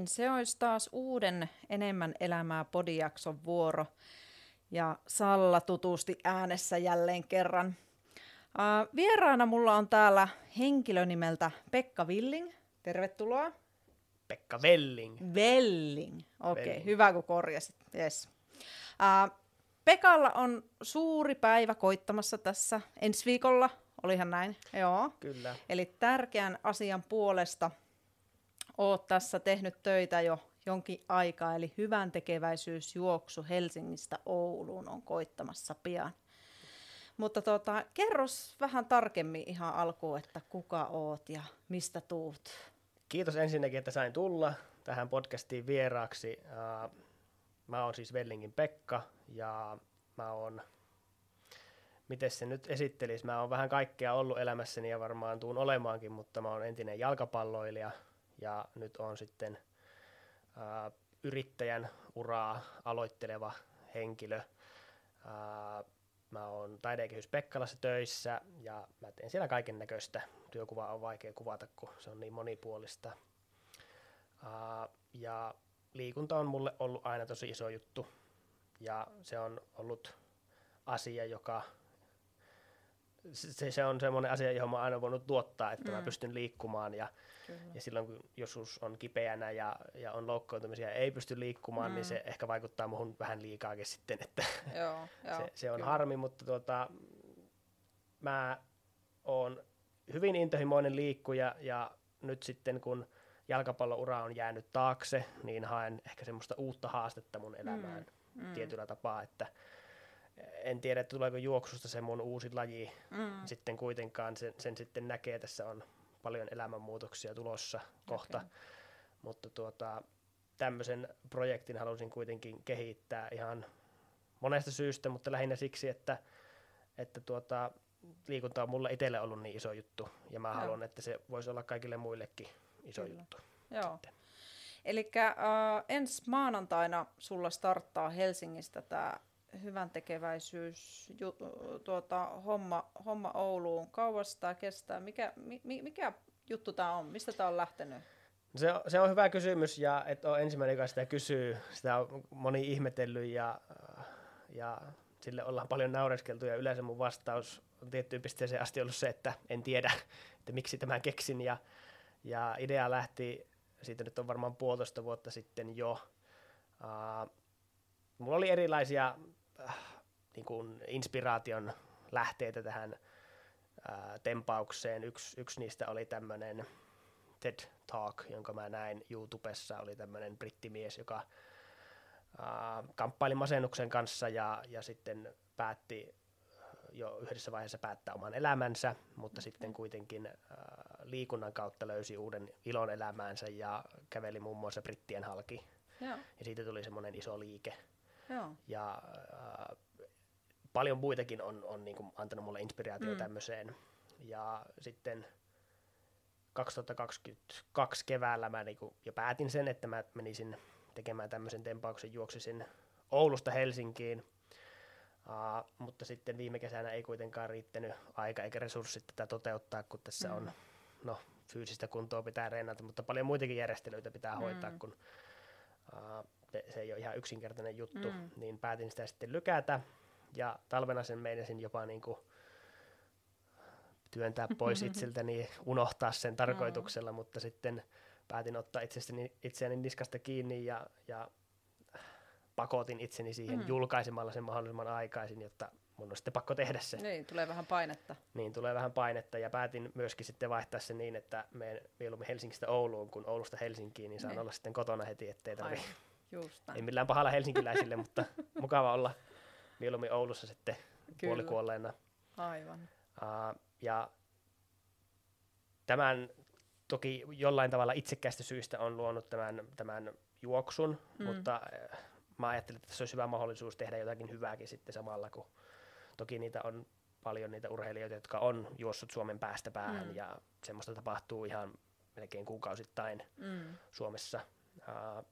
niin, se olisi taas uuden Enemmän elämää podijakson vuoro. Ja Salla tutusti äänessä jälleen kerran. Uh, vieraana mulla on täällä henkilö nimeltä Pekka Villing. Tervetuloa. Pekka Velling. Velling. Okei, okay, hyvä kun korjasit. Yes. Uh, Pekalla on suuri päivä koittamassa tässä ensi viikolla. Olihan näin? Joo. Kyllä. Eli tärkeän asian puolesta oot tässä tehnyt töitä jo jonkin aikaa, eli hyvän tekeväisyysjuoksu Helsingistä Ouluun on koittamassa pian. Mutta tota, kerros vähän tarkemmin ihan alkuun, että kuka oot ja mistä tuut. Kiitos ensinnäkin, että sain tulla tähän podcastiin vieraaksi. Mä oon siis Vellingin Pekka ja mä oon, miten se nyt esittelisi, mä oon vähän kaikkea ollut elämässäni ja varmaan tuun olemaankin, mutta mä oon entinen jalkapalloilija ja nyt on sitten ää, yrittäjän uraa aloitteleva henkilö. Ää, mä oon taidekehys Pekkalassa töissä ja mä teen siellä kaiken näköistä. Työkuva on vaikea kuvata, kun se on niin monipuolista. Ää, ja liikunta on mulle ollut aina tosi iso juttu ja se on ollut asia, joka se, se on semmoinen asia, johon mä oon aina voinut tuottaa, että mm. mä pystyn liikkumaan ja, ja silloin kun joskus on kipeänä ja, ja on loukkaantumisia ja ei pysty liikkumaan, niin mm. niin se ehkä vaikuttaa muhun vähän liikaakin sitten, että joo, joo, se, se on kyllä. harmi, mutta tuota, mä oon hyvin intohimoinen liikkuja ja nyt sitten kun jalkapalloura on jäänyt taakse, niin haen ehkä semmoista uutta haastetta mun elämään mm. Mm. tietyllä tapaa, että en tiedä, että tuleeko juoksusta se mun uusi laji mm. sitten kuitenkaan, sen, sen sitten näkee, tässä on paljon elämänmuutoksia tulossa kohta, okay. mutta tuota, tämmöisen projektin halusin kuitenkin kehittää ihan monesta syystä, mutta lähinnä siksi, että, että tuota, liikunta on mulle itselle ollut niin iso juttu, ja mä Joo. haluan, että se voisi olla kaikille muillekin iso Kyllä. juttu. Joo. Eli äh, ensi maanantaina sulla starttaa Helsingistä tämä hyvän tekeväisyys ju, tuota, homma, homma Ouluun. Kauas tämä kestää? Mikä, mi, mikä juttu tämä on? Mistä tämä on lähtenyt? Se on, se on hyvä kysymys ja että on ensimmäinen, joka sitä kysyy. Sitä on moni ihmetellyt ja, ja sille ollaan paljon naureskeltu ja yleensä mun vastaus on tiettyyn pisteeseen asti ollut se, että en tiedä, että miksi tämän keksin ja, ja idea lähti, siitä nyt on varmaan puolitoista vuotta sitten jo. Uh, mulla oli erilaisia niin kuin inspiraation lähteitä tähän äh, tempaukseen. Yksi, yksi niistä oli tämmöinen TED Talk, jonka mä näin YouTubessa, oli tämmöinen brittimies, joka äh, kamppaili masennuksen kanssa ja, ja sitten päätti jo yhdessä vaiheessa päättää oman elämänsä, mutta sitten kuitenkin äh, liikunnan kautta löysi uuden ilon elämäänsä ja käveli muun muassa brittien halki. Joo. Ja siitä tuli semmoinen iso liike. Joo. Ja äh, paljon muitakin on, on niin kuin antanut mulle inspiraatio mm. tämmöiseen. Ja sitten 2022 keväällä mä niin kuin jo päätin sen, että mä menisin tekemään tämmöisen tempauksen, juoksisin Oulusta Helsinkiin. Uh, mutta sitten viime kesänä ei kuitenkaan riittänyt aika eikä resurssit tätä toteuttaa, kun tässä mm. on no, fyysistä kuntoa pitää reenata, mutta paljon muitakin järjestelyitä pitää mm. hoitaa, kun uh, se ei ole ihan yksinkertainen juttu, mm. niin päätin sitä sitten lykätä ja talvena sen meinasin jopa niin kuin työntää pois itseltäni, unohtaa sen tarkoituksella, mm. mutta sitten päätin ottaa itseäni, itseäni niskasta kiinni ja, ja pakotin itseni siihen mm. julkaisemalla sen mahdollisimman aikaisin, jotta mun on sitten pakko tehdä se. Niin, tulee vähän painetta. Niin, tulee vähän painetta ja päätin myöskin sitten vaihtaa se niin, että menen mieluummin Helsingistä Ouluun kuin Oulusta Helsinkiin, niin saan niin. olla sitten kotona heti, ettei tarvitse Ei millään pahalla helsinkiläisille, mutta mukava olla mieluummin Oulussa sitten Kyllä. puolikuolleena. Aivan. Uh, ja tämän toki jollain tavalla itsekästä syystä on luonut tämän, tämän juoksun, mm. mutta mä ajattelin, että se olisi hyvä mahdollisuus tehdä jotakin hyvääkin sitten samalla, kun toki niitä on paljon niitä urheilijoita, jotka on juossut Suomen päästä päähän mm. ja semmoista tapahtuu ihan melkein kuukausittain mm. Suomessa. Uh,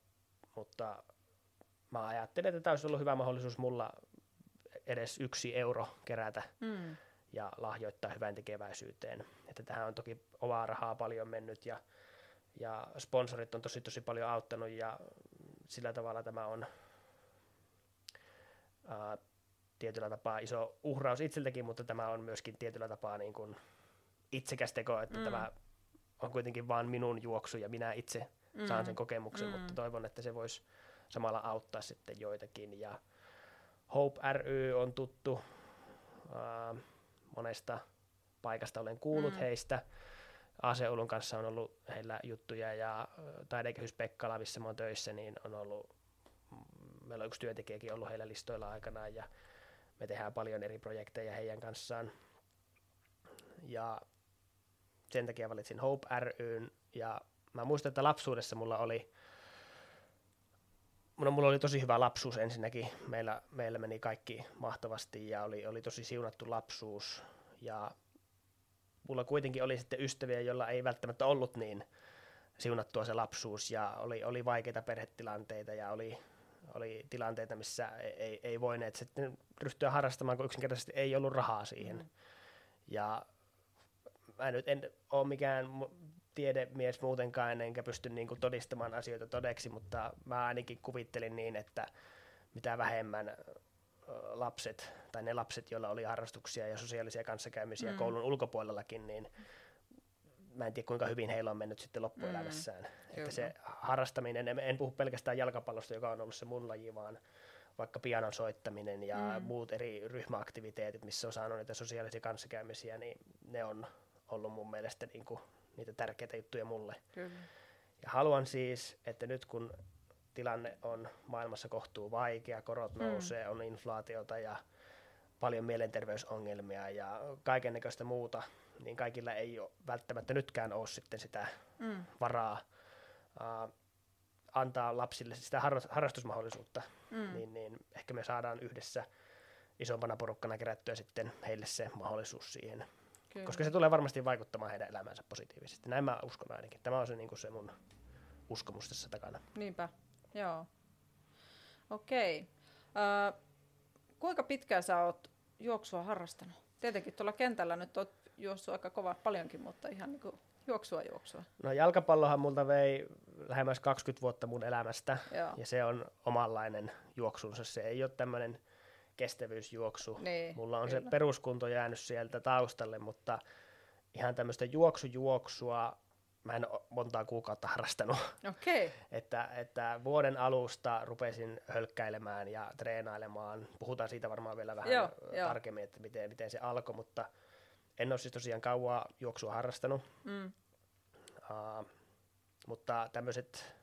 mutta mä ajattelen, että tämä olisi ollut hyvä mahdollisuus mulla edes yksi euro kerätä mm. ja lahjoittaa hyvän tekeväisyyteen. Että tähän on toki omaa rahaa paljon mennyt ja, ja sponsorit on tosi tosi paljon auttanut ja sillä tavalla tämä on ää, tietyllä tapaa iso uhraus itseltäkin, mutta tämä on myöskin tietyllä tapaa niin kuin itsekäs teko, että mm. tämä on kuitenkin vain minun juoksu ja minä itse mm. saan sen kokemuksen, mm. mutta toivon, että se voisi samalla auttaa sitten joitakin. Ja Hope ry on tuttu äh, monesta paikasta, olen kuullut mm. heistä. Aseulun kanssa on ollut heillä juttuja ja taidekehys Pekkala, missä mä oon töissä, niin on ollut, meillä on yksi työntekijäkin ollut heillä listoilla aikanaan ja me tehdään paljon eri projekteja heidän kanssaan. Ja sen takia valitsin Hope ryn ja mä muistan, että lapsuudessa mulla oli No, mulla oli tosi hyvä lapsuus ensinnäkin. Meillä, meillä meni kaikki mahtavasti ja oli, oli tosi siunattu lapsuus. Ja mulla kuitenkin oli sitten ystäviä, joilla ei välttämättä ollut niin siunattua se lapsuus ja oli, oli vaikeita perhetilanteita ja oli, oli tilanteita, missä ei, ei voineet sitten ryhtyä harrastamaan, kun yksinkertaisesti ei ollut rahaa siihen. Mm. Ja mä nyt en ole mikään tiedemies muutenkaan, enkä pysty niin kuin todistamaan asioita todeksi, mutta mä ainakin kuvittelin niin, että mitä vähemmän lapset, tai ne lapset, joilla oli harrastuksia ja sosiaalisia kanssakäymisiä mm. koulun ulkopuolellakin, niin mä en tiedä kuinka hyvin heillä on mennyt sitten loppuelämässään. Mm. Että se harrastaminen, en, en puhu pelkästään jalkapallosta, joka on ollut se mun laji, vaan vaikka pianon soittaminen ja mm. muut eri ryhmäaktiviteetit, missä on saanut niitä sosiaalisia kanssakäymisiä, niin ne on ollut mun mielestä niin kuin niitä tärkeitä juttuja mulle. Kyllä. Ja haluan siis, että nyt kun tilanne on maailmassa kohtuu vaikea, korot mm. nousee, on inflaatiota ja paljon mielenterveysongelmia ja kaikennäköistä muuta, niin kaikilla ei ole välttämättä nytkään ole sitten sitä mm. varaa uh, antaa lapsille sitä harrastusmahdollisuutta, mm. niin, niin ehkä me saadaan yhdessä isompana porukkana kerättyä sitten heille se mahdollisuus siihen. Kyllä. Koska se tulee varmasti vaikuttamaan heidän elämänsä positiivisesti. Näin mä uskon ainakin. Tämä on se, niin se mun uskomus tässä takana. Niinpä, joo. Okei. Äh, kuinka pitkään sä oot juoksua harrastanut? Tietenkin tuolla kentällä nyt oot juossut aika kova paljonkin, mutta ihan niin kuin juoksua juoksua. No jalkapallohan multa vei lähemmäs 20 vuotta mun elämästä Joo. ja se on omanlainen juoksunsa. Se ei ole tämmöinen kestävyysjuoksu. Niin, Mulla on kyllä. se peruskunto jäänyt sieltä taustalle, mutta ihan tämmöistä juoksujuoksua mä en ole montaa kuukautta harrastanut. Okay. että, että vuoden alusta rupesin hölkkäilemään ja treenailemaan. Puhutaan siitä varmaan vielä vähän joo, tarkemmin, että miten, miten se alkoi, mutta en ole siis tosiaan kauaa juoksua harrastanut. Mm. Uh, mutta tämmöiset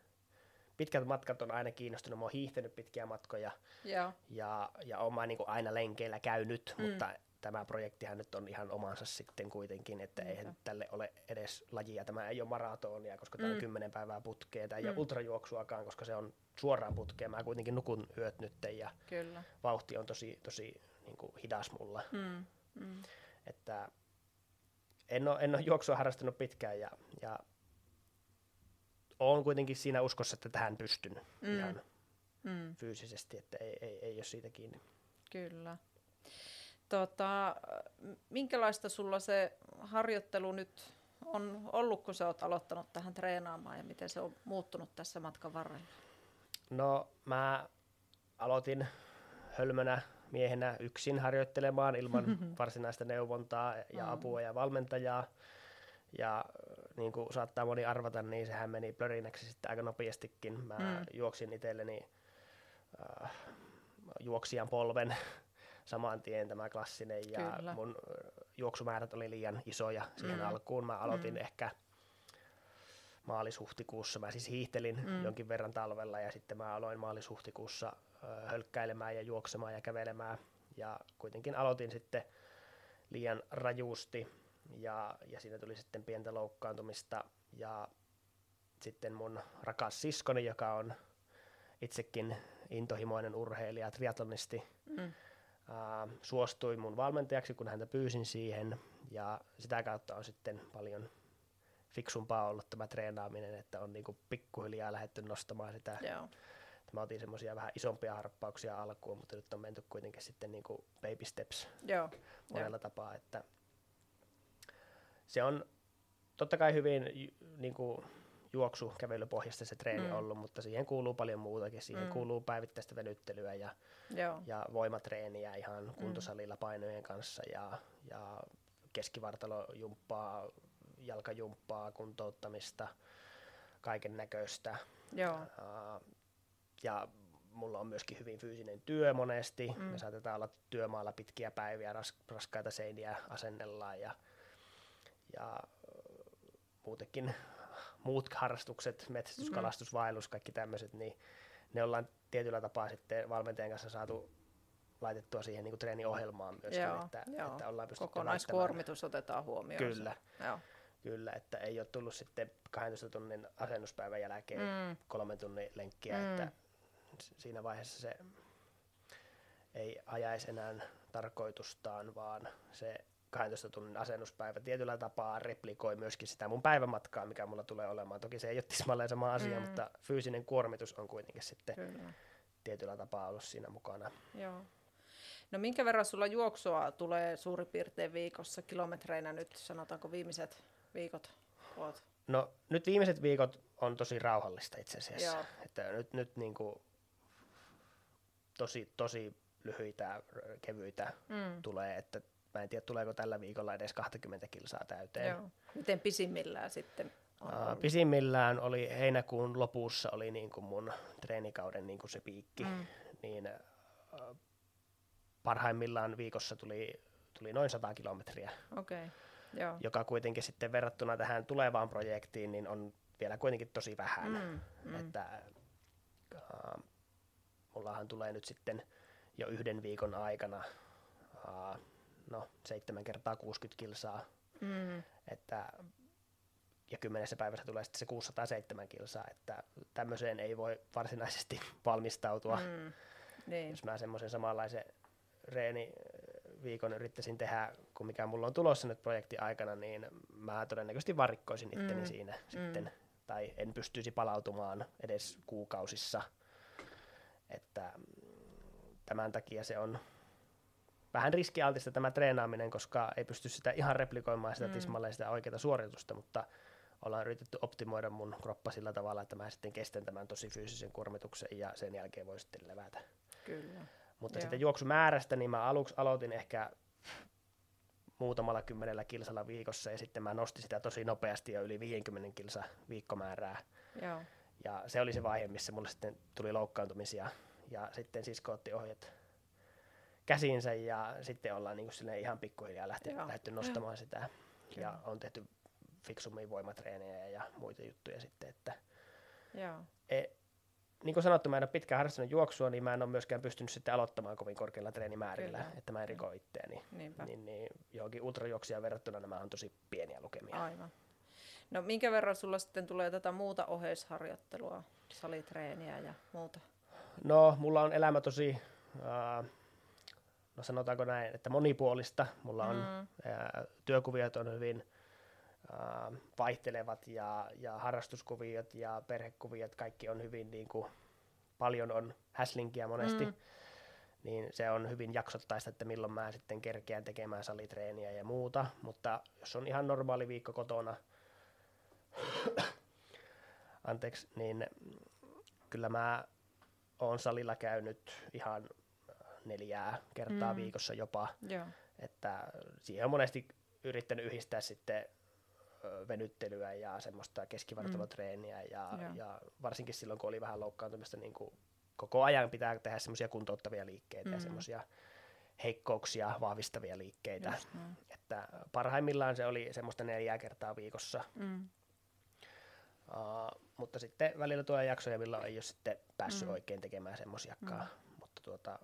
pitkät matkat on aina kiinnostunut. Mä oon hiihtänyt pitkiä matkoja Joo. ja, ja oon niin aina lenkeillä käynyt, mm. mutta tämä projektihan nyt on ihan omansa sitten kuitenkin, että mm. eihän tälle ole edes lajia. Tämä ei ole maratonia, koska tämä mm. on kymmenen päivää putkeen, tai mm. ei ultrajuoksuakaan, koska se on suoraan putkeen. Mä kuitenkin nukun yöt nyt ja Kyllä. vauhti on tosi, tosi niin kuin hidas mulla. Mm. Mm. Että en ole, en ole juoksua harrastanut pitkään ja, ja olen kuitenkin siinä uskossa, että tähän pystyn mm. ihan mm. fyysisesti, että ei, ei, ei ole siitä kiinni. Kyllä. Tota, minkälaista sulla se harjoittelu nyt on ollut, kun sä oot aloittanut tähän treenaamaan ja miten se on muuttunut tässä matkan varrella? No mä aloitin hölmönä miehenä yksin harjoittelemaan ilman varsinaista neuvontaa ja apua ja valmentajaa. Ja niin kuin saattaa moni arvata, niin sehän meni plörinäksi sitten aika nopeastikin. Mä mm. juoksin itselleni äh, juoksijan polven saman tien tämä klassinen ja Kyllä. mun juoksumäärät oli liian isoja siihen mm. alkuun. Mä aloitin mm. ehkä maalis-huhtikuussa. Mä siis hiihtelin mm. jonkin verran talvella ja sitten mä aloin maalis-huhtikuussa äh, hölkkäilemään ja juoksemaan ja kävelemään. Ja kuitenkin aloitin sitten liian rajuusti ja, ja siinä tuli sitten pientä loukkaantumista ja sitten mun rakas siskoni, joka on itsekin intohimoinen urheilija, triatlonisti, mm. ää, suostui mun valmentajaksi, kun häntä pyysin siihen ja sitä kautta on sitten paljon fiksumpaa ollut tämä treenaaminen, että on niinku pikkuhiljaa lähdetty nostamaan sitä. Joo. Mä otin semmoisia vähän isompia harppauksia alkuun, mutta nyt on menty kuitenkin sitten niinku baby steps Joo. monella Joo. tapaa, että se on totta kai hyvin niin kuin, juoksu, kävelypohjasta se treeni Mm. ollut, mutta siihen kuuluu paljon muutakin. Siihen Mm. kuuluu päivittäistä venyttelyä ja, Joo. ja voimatreeniä Mm. ihan kuntosalilla painojen kanssa ja, ja keskivartalojumppaa, jalkajumppaa, kuntouttamista, kaiken näköistä. Joo. ja mulla on myöskin hyvin fyysinen työ monesti. Mm. Me saatetaan olla työmaalla pitkiä päiviä, ras, raskaita seiniä asennellaan ja, ja muutenkin muut harrastukset, metsästys, Mm. kalastus, vaellus, kaikki tämmöiset, niin ne ollaan tietyllä tapaa sitten valmentajan kanssa saatu laitettua siihen niin treeniohjelmaan myöskin, Joo, että, joo. että ollaan pystytty Kokonaiskuormitus otetaan huomioon. Kyllä, Joo. kyllä, että ei ole tullut sitten 12 tunnin asennuspäivän jälkeen Mm. kolmen tunnin lenkkiä, Mm. että siinä vaiheessa se ei ajaisi enää tarkoitustaan, vaan se 12 tunnin asennuspäivä tietyllä tapaa replikoi myöskin sitä mun päivämatkaa, mikä mulla tulee olemaan. Toki se ei ole tismalleen sama asia, Mm. mutta fyysinen kuormitus on kuitenkin sitten Kyllä. tietyllä tapaa ollut siinä mukana. Joo. No minkä verran sulla juoksua tulee suurin piirtein viikossa kilometreinä nyt, sanotaanko viimeiset viikot? Oot. No nyt viimeiset viikot on tosi rauhallista itse asiassa. Joo. Että nyt, nyt niin kuin tosi, tosi lyhyitä, kevyitä Mm. tulee, että mä en tiedä tuleeko tällä viikolla edes 20 kilsaa täyteen. Joo. Miten pisimmillään sitten Uh, pisimmillään oli heinäkuun lopussa oli niin kuin mun treenikauden niin kuin se piikki, Mm. niin uh, parhaimmillaan viikossa tuli, tuli noin 100 kilometriä. Okay. Joo. joka kuitenkin sitten verrattuna tähän tulevaan projektiin niin on vielä kuitenkin tosi vähän. Mm. Mm. Että uh, mullahan tulee nyt sitten jo yhden viikon aikana uh, no 7 kertaa 60 kilsaa, Mm. että ja kymmenessä päivässä tulee sitten se 607 kilsaa, että tämmöiseen ei voi varsinaisesti valmistautua. Mm. Mm. Niin. Jos mä semmoisen samanlaisen reeni viikon yrittäisin tehdä kuin mikä mulla on tulossa nyt projektin aikana, niin mä todennäköisesti varikkoisin itteni Mm. siinä sitten, tai en pystyisi palautumaan edes kuukausissa. Että mm, tämän takia se on vähän riskialtista tämä treenaaminen, koska ei pysty sitä ihan replikoimaan sitä Mm. tismalleen sitä oikeaa suoritusta, mutta ollaan yritetty optimoida mun kroppa sillä tavalla, että mä sitten kestän tämän tosi fyysisen kuormituksen ja sen jälkeen voi sitten levätä. Kyllä. Mutta Joo. sitten juoksumäärästä, niin mä aluksi aloitin ehkä muutamalla kymmenellä kilsalla viikossa ja sitten mä nostin sitä tosi nopeasti jo yli 50 kilsa viikkomäärää. Joo. Ja se oli se vaihe, missä mulle sitten tuli loukkaantumisia ja sitten sisko otti ohjat käsiinsä ja sitten ollaan niin kuin ihan pikkuhiljaa lähti, Joo. lähdetty nostamaan sitä ja Kyllä. on tehty fiksummin voimatreenejä ja muita juttuja sitten, että Joo. e, niin kuin sanottu, mä en ole pitkään harrastanut juoksua, niin mä en ole myöskään pystynyt sitten aloittamaan kovin korkeilla treenimäärillä, Kyllä. että mä en riko itteeni. Niinpä. Niin, niin johonkin ultrajuoksijaan verrattuna nämä on tosi pieniä lukemia. Aivan. No minkä verran sulla sitten tulee tätä muuta oheisharjoittelua, salitreeniä ja muuta? No, mulla on elämä tosi, uh, no sanotaanko näin, että monipuolista. Mulla on Mm. uh, työkuviot on hyvin uh, vaihtelevat ja, ja harrastuskuviot ja perhekuviot, kaikki on hyvin niin kuin, paljon on häslinkiä monesti. Mm. niin se on hyvin jaksottaista, että milloin mä sitten kerkeän tekemään salitreeniä ja muuta, mutta jos on ihan normaali viikko kotona, anteeksi, niin kyllä mä oon salilla käynyt ihan neljää kertaa Mm. mm. viikossa jopa, Joo. että siihen on monesti yrittänyt yhdistää sitten venyttelyä ja semmoista keskivartalotreeniä ja, Joo. ja varsinkin silloin, kun oli vähän loukkaantumista, niin kuin koko ajan pitää tehdä semmoisia kuntouttavia liikkeitä mm. ja Mm. semmoisia heikkouksia vahvistavia liikkeitä. Just. Että parhaimmillaan se oli semmoista neljää kertaa viikossa, Mm. uh, mutta sitten välillä tulee jaksoja, milloin ei ole sitten päässyt Mm. mm. oikein tekemään semmoisiakaan, mm. mutta tuota,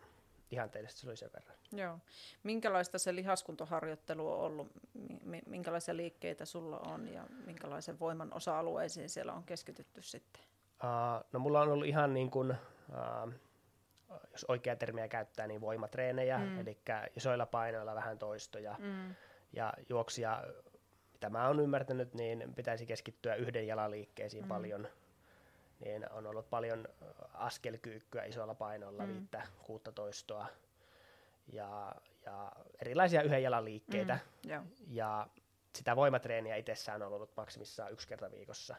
ihanteellisesti se oli sen verran. Joo. Minkälaista se lihaskuntoharjoittelu on ollut? Mi- mi- minkälaisia liikkeitä sulla on ja minkälaisen voiman osa-alueisiin siellä on keskitytty sitten? Uh, no mulla on ollut ihan niin kuin, uh, jos oikea termiä käyttää, niin voimatreenejä, Mm. eli isoilla painoilla vähän toistoja. Mm. Ja juoksia, mitä mä oon ymmärtänyt, niin pitäisi keskittyä yhden jalan liikkeisiin mm. paljon. Niin on ollut paljon ö, askelkyykkyä isolla painolla, Mm. viittä, kuutta toistoa. Ja, ja erilaisia yhden jalan liikkeitä. Mm. Joo. Ja sitä voimatreeniä itsessään on ollut maksimissaan yksi kerta viikossa.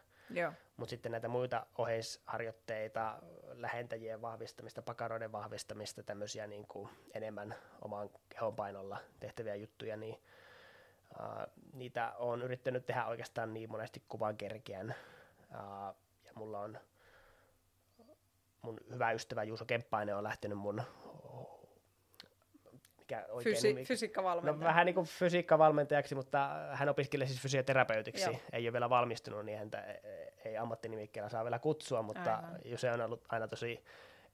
Mutta sitten näitä muita oheisharjoitteita, lähentäjien vahvistamista, pakaroiden vahvistamista, tämmöisiä niin kuin enemmän oman kehonpainolla tehtäviä juttuja, niin uh, niitä on yrittänyt tehdä oikeastaan niin monesti kuvan kerkeän. Uh, mulla on mun hyvä ystävä Juuso Kemppainen on lähtenyt mun mikä oikein Fysi- nimi? Fysiikkavalmentaja. No, vähän niin kuin fysiikkavalmentajaksi, mutta hän opiskelee siis fysioterapeutiksi. Joo. Ei ole vielä valmistunut, niin häntä ei ammattinimikkeellä saa vielä kutsua, mutta Aivan. se on ollut aina tosi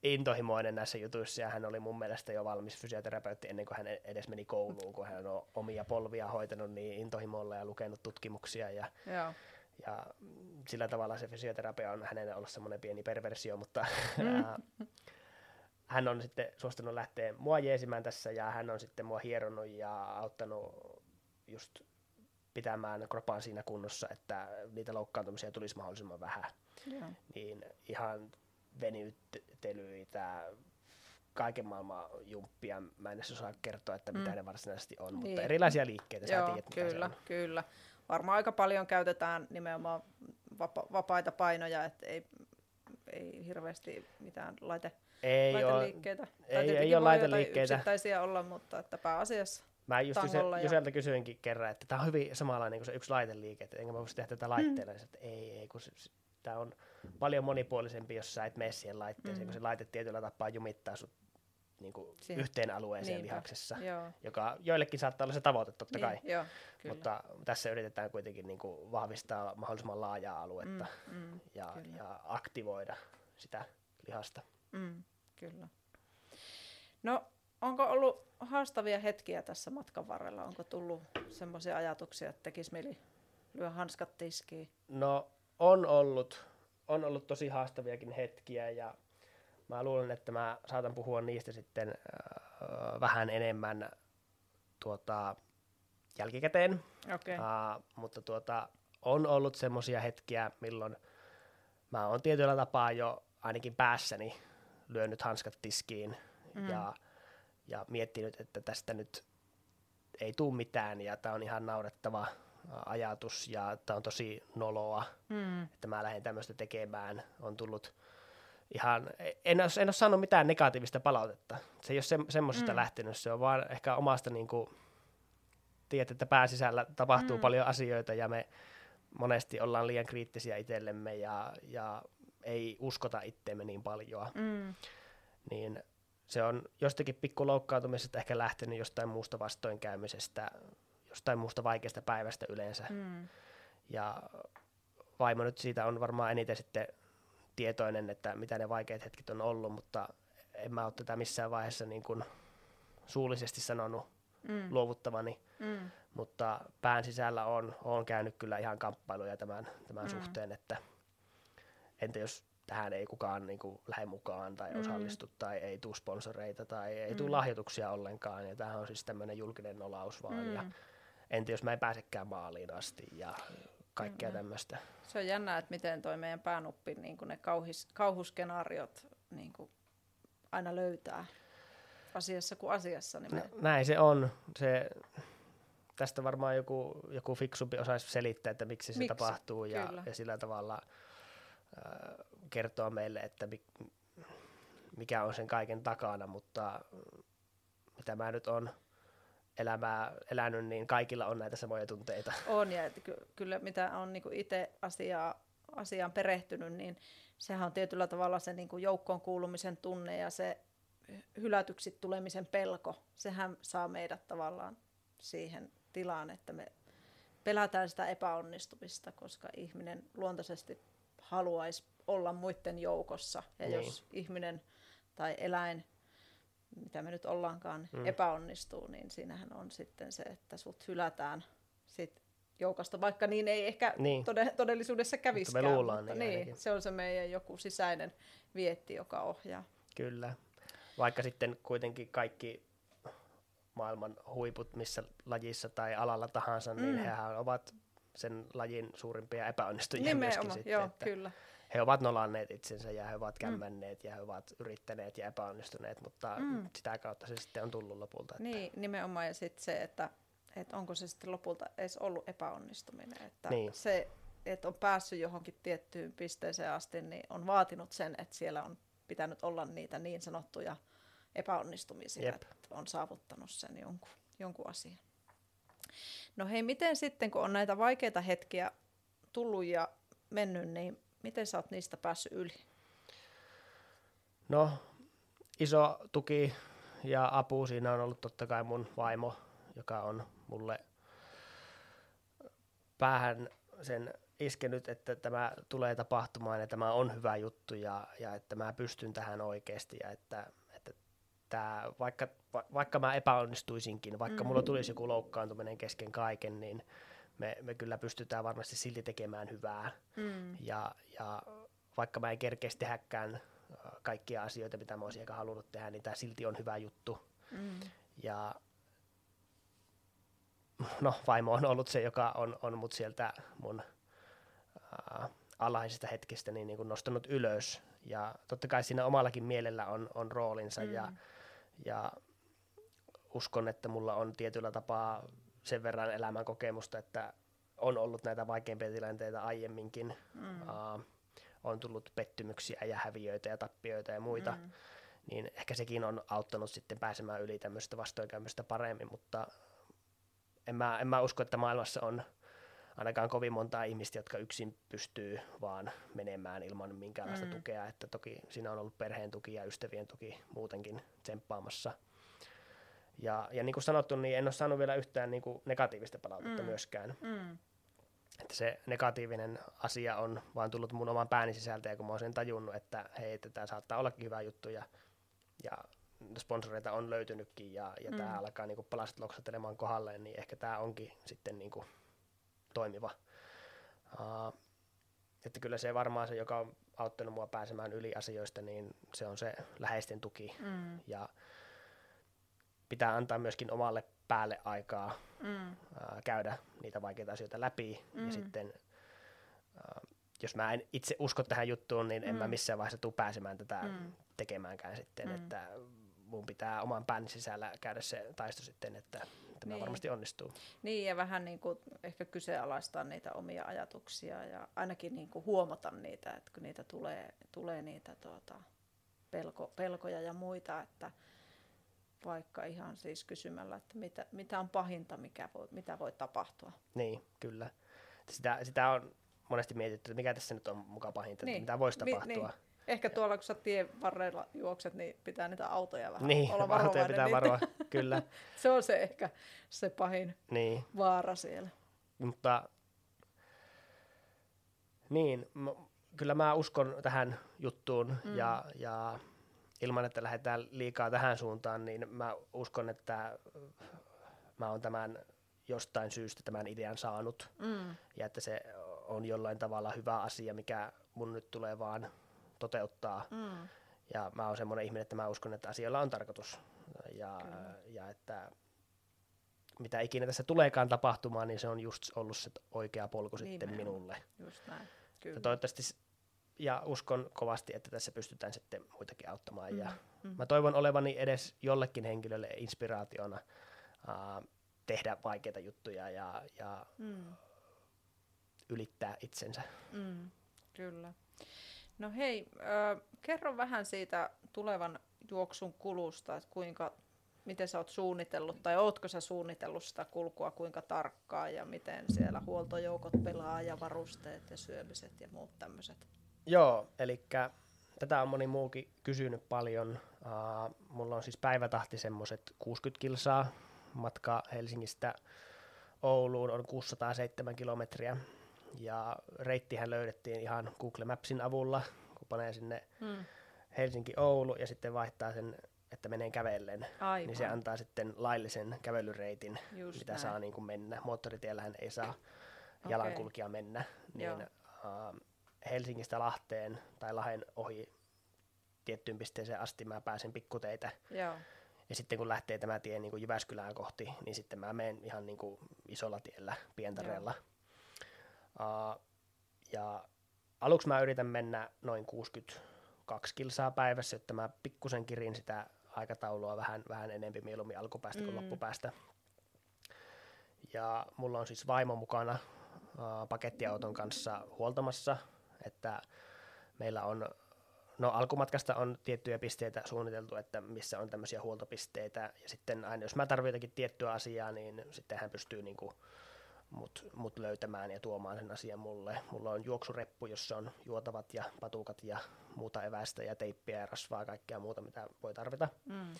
intohimoinen näissä jutuissa ja hän oli mun mielestä jo valmis fysioterapeutti ennen kuin hän edes meni kouluun, kun hän on omia polvia hoitanut niin intohimolla ja lukenut tutkimuksia ja, Joo. Ja sillä tavalla se fysioterapia on hänelle ollut semmoinen pieni perversio, mutta mm. hän on sitten suostunut lähteä mua jeesimään tässä ja hän on sitten mua hieronnut ja auttanut just pitämään kropaan siinä kunnossa, että niitä loukkaantumisia tulisi mahdollisimman vähän. Yeah. Niin ihan venyttelyitä, kaiken maailman jumppia. Mä en edes osaa kertoa, että mitä mm. ne varsinaisesti on, niin. mutta erilaisia liikkeitä, Joo, sä tiedät, kyllä, kyllä. Varmaan aika paljon käytetään nimenomaan vapa- vapaita painoja, että ei, ei hirveästi mitään laite, ei laiteliikkeitä. Ole, ei, ei ole laiteliikkeitä. yksittäisiä olla, mutta että pääasiassa Mä just Juselta ja... kysyinkin kerran, että tämä on hyvin samanlainen kuin se yksi laiteliike, että enkä mä voisi tehdä tätä laitteella. Mm. Että ei, ei, kun tämä on paljon monipuolisempi, jos sä et mene siihen laitteeseen, mm. kun se laite tietyllä tapaa jumittaa sut niin kuin yhteen alueeseen Niinpä. lihaksessa, Joo. joka joillekin saattaa olla se tavoite totta niin, kai, joo, mutta tässä yritetään kuitenkin niin kuin vahvistaa mahdollisimman laajaa aluetta mm, mm, ja, ja aktivoida sitä lihasta. Mm, kyllä. No, onko ollut haastavia hetkiä tässä matkan varrella? Onko tullut semmoisia ajatuksia, että tekisi mieli lyö hanskat tiskiin? No, on ollut. On ollut tosi haastaviakin hetkiä ja mä luulen, että mä saatan puhua niistä sitten äh, vähän enemmän tuota, jälkikäteen. Okay. Äh, mutta tuota, on ollut semmoisia hetkiä, milloin mä oon tietyllä tapaa jo ainakin päässäni lyönyt hanskat tiskiin mm. ja, ja miettinyt, että tästä nyt ei tule mitään ja tämä on ihan naurettava ajatus ja tämä on tosi noloa, mm. että mä lähden tämmöistä tekemään. On tullut ihan, en ole, en ole saanut mitään negatiivista palautetta. Se ei ole se, semmoisesta mm. lähtenyt, se on vaan ehkä omasta niin kuin, tiedät, että pääsisällä tapahtuu mm. paljon asioita ja me monesti ollaan liian kriittisiä itsellemme ja, ja ei uskota itteemme niin paljon. Mm. Niin se on jostakin pikku loukkaantumisesta ehkä lähtenyt jostain muusta vastoinkäymisestä, jostain muusta vaikeasta päivästä yleensä. Mm. Ja vaimo nyt siitä on varmaan eniten sitten tietoinen, että mitä ne vaikeat hetket on ollut, mutta en mä ole tätä missään vaiheessa niin kuin suullisesti sanonut mm. luovuttavani, mm. mutta pään sisällä on, on käynyt kyllä ihan kamppailuja tämän, tämän mm. suhteen, että entä jos tähän ei kukaan niin kuin, lähde mukaan tai mm. osallistu tai ei tule sponsoreita tai ei mm. tule lahjoituksia ollenkaan ja tämähän on siis tämmöinen julkinen nolaus vaan mm. ja entä jos mä en pääsekään maaliin asti ja kaikkea mm. tämmöistä. Se on jännä, että miten toi meidän päänuppi, niin ne kauhis, kauhuskenaariot niin kuin aina löytää asiassa kuin asiassa. Niin me... no, näin se on. Se, tästä varmaan joku, joku fiksumpi osaisi selittää, että miksi se miksi? tapahtuu ja, ja sillä tavalla äh, kertoa meille, että mi, mikä on sen kaiken takana, mutta mitä mä nyt on elämää elänyt, niin kaikilla on näitä samoja tunteita. On, ja että ky- kyllä mitä on niin itse asiaa, asiaan perehtynyt, niin sehän on tietyllä tavalla se niin joukkoon kuulumisen tunne ja se hylätyksi tulemisen pelko, sehän saa meidät tavallaan siihen tilaan, että me pelätään sitä epäonnistumista, koska ihminen luontaisesti haluaisi olla muiden joukossa. Ja niin. jos ihminen tai eläin mitä me nyt ollaankaan, mm. epäonnistuu, niin siinähän on sitten se, että sut hylätään sit joukosta, vaikka niin ei ehkä niin. Tode, todellisuudessa käviskään. Mutta me luullaan mutta niin, niin Se on se meidän joku sisäinen vietti, joka ohjaa. Kyllä. Vaikka sitten kuitenkin kaikki maailman huiput missä lajissa tai alalla tahansa, niin mm. niin hehän ovat sen lajin suurimpia epäonnistujia Nimenomaan, myöskin sitten. Joo, että kyllä he ovat nolanneet itsensä ja he ovat mm. kämmänneet mm. ja he ovat yrittäneet ja epäonnistuneet, mutta mm. sitä kautta se sitten on tullut lopulta. Että... Niin, nimenomaan ja sitten se, että, että onko se sitten lopulta edes ollut epäonnistuminen. Että niin. se, et on päässyt johonkin tiettyyn pisteeseen asti, niin on vaatinut sen, että siellä on pitänyt olla niitä niin sanottuja epäonnistumisia, Jep. että on saavuttanut sen jonkun, jonkun asian. No hei, miten sitten, kun on näitä vaikeita hetkiä tullut ja mennyt, niin miten sä oot niistä päässyt yli? No, iso tuki ja apu siinä on ollut totta kai mun vaimo, joka on mulle päähän sen iskenyt, että tämä tulee tapahtumaan ja tämä on hyvä juttu ja, ja että mä pystyn tähän oikeasti ja että, että tämä, vaikka, va, vaikka mä epäonnistuisinkin, vaikka mm. mulla tulisi joku loukkaantuminen kesken kaiken, niin me, me kyllä pystytään varmasti silti tekemään hyvää Mm. ja, ja vaikka mä en kerkeisi tehdäkään äh, kaikkia asioita, mitä mä olisin ehkä halunnut tehdä, niin tämä silti on hyvä juttu. Mm. Ja no, vaimo on ollut se, joka on, on mut sieltä mun äh, alhaisista hetkistä niin, niin kuin nostanut ylös. Ja totta kai siinä omallakin mielellä on, on roolinsa Mm. ja, ja uskon, että mulla on tietyllä tapaa sen verran elämän kokemusta, että on ollut näitä vaikeimpia tilanteita aiemminkin. Mm. Uh, on tullut pettymyksiä ja häviöitä ja tappioita ja muita, Mm. niin ehkä sekin on auttanut sitten pääsemään yli tämmöistä vastoinkäymistä paremmin, mutta en mä, en mä usko, että maailmassa on ainakaan kovin montaa ihmistä, jotka yksin pystyy vaan menemään ilman minkäänlaista Mm. tukea, että toki siinä on ollut perheen tuki ja ystävien tuki muutenkin tsemppaamassa. Ja, ja niin kuin sanottu, niin en ole saanut vielä yhtään niin kuin negatiivista palautetta Mm. myöskään. Mm. Että se negatiivinen asia on vaan tullut mun oman pääni sisältä, ja kun mä oon sen tajunnut, että hei, että tämä saattaa ollakin hyvä juttu, ja, ja sponsoreita on löytynytkin, ja, ja Mm. tämä alkaa niinku palaset loksattelemaan kohdalleen, niin ehkä tämä onkin sitten niinku toimiva. Uh, että kyllä se varmaan se, joka on auttanut mua pääsemään yli asioista, niin se on se läheisten tuki, Mm. ja pitää antaa myöskin omalle päälle aikaa Mm. ää, käydä niitä vaikeita asioita läpi. Mm. Ja sitten, ää, jos mä en itse usko tähän juttuun, niin en mä Mm. missään vaiheessa tule pääsemään tätä Mm. tekemäänkään sitten. Mm. Että mun pitää oman pään sisällä käydä se taisto sitten, että tämä Niin. varmasti onnistuu. Niin, ja vähän niin kuin ehkä kyseenalaistaa niitä omia ajatuksia ja ainakin niin kuin huomata niitä, että kun niitä tulee, tulee niitä tuota, pelko, pelkoja ja muita, että vaikka ihan siis kysymällä, että mitä, mitä on pahinta, mikä voi, mitä voi tapahtua. Niin, kyllä. Sitä, sitä on monesti mietitty, että mikä tässä nyt on muka pahinta, niin. Mitä voisi Mi- tapahtua. niin. Ehkä tuolla, kun sä tien varrella juokset, niin pitää niitä autoja vähän Niin, olla autoja pitää niin- varoa, kyllä. Se on se ehkä se pahin Niin. vaara siellä. Mutta niin, m- kyllä mä uskon tähän juttuun mm. ja, ja ilman, että lähdetään liikaa tähän suuntaan, niin mä uskon, että mä oon tämän jostain syystä tämän idean saanut Mm. ja että se on jollain tavalla hyvä asia, mikä mun nyt tulee vaan toteuttaa. Mm. Ja mä oon semmoinen ihminen, että mä uskon, että asioilla on tarkoitus ja, Kyllä. ja että mitä ikinä tässä tuleekaan tapahtumaan, niin se on just ollut se oikea polku sitten Nimenomaan. minulle. Just näin. Ja Kyllä. toivottavasti, s- ja uskon kovasti, että tässä pystytään sitten muitakin auttamaan. Mm. Ja mm. mä toivon olevani edes jollekin henkilölle inspiraationa uh, tehdä vaikeita juttuja ja, ja Mm. ylittää itsensä. Mm. Kyllä. No hei, äh, kerro vähän siitä tulevan juoksun kulusta, että kuinka, miten sä oot suunnitellut, tai ootko sä suunnitellut sitä kulkua kuinka tarkkaan, ja miten siellä huoltojoukot pelaa, ja varusteet ja syömiset ja muut tämmöiset. Joo, eli tätä on moni muukin kysynyt paljon. Uh, mulla on siis päivätahti semmoiset 60 kilsaa. Matka Helsingistä Ouluun on 607 kilometriä. Ja reittihän löydettiin ihan Google Mapsin avulla, kun panee sinne Mm. Helsinki-Oulu ja sitten vaihtaa sen, että menee kävellen. Aivan, Niin se antaa sitten laillisen kävelyreitin, just mitä näin. saa niin kuin mennä. Moottoritiellähän ei saa Okei. jalankulkija mennä. Joo. Niin, uh, Helsingistä Lahteen tai Lahden ohi tiettyyn pisteeseen asti mä pääsen pikkuteitä. Joo, Ja sitten kun lähtee tämä tie niin kuin Jyväskylään kohti, niin sitten mä menen ihan niin kuin isolla tiellä Pientareella. Uh, ja aluksi mä yritän mennä noin 62 kilsaa päivässä, että mä pikkusen kirin sitä aikataulua vähän, vähän enempi mieluummin alkupäästä kuin Mm. loppupäästä. Ja mulla on siis vaimo mukana pakettiauton kanssa huoltamassa, että meillä on No alkumatkasta on tiettyjä pisteitä suunniteltu, että missä on tämmöisiä huoltopisteitä, ja sitten aina jos mä tarvitsen jotakin tiettyä asiaa, niin sitten hän pystyy niin mut, mut löytämään ja tuomaan sen asian mulle. Mulla on juoksureppu, jossa on juotavat ja patukat ja muuta evästä ja teippiä ja rasvaa, kaikkea muuta, mitä voi tarvita. Mm.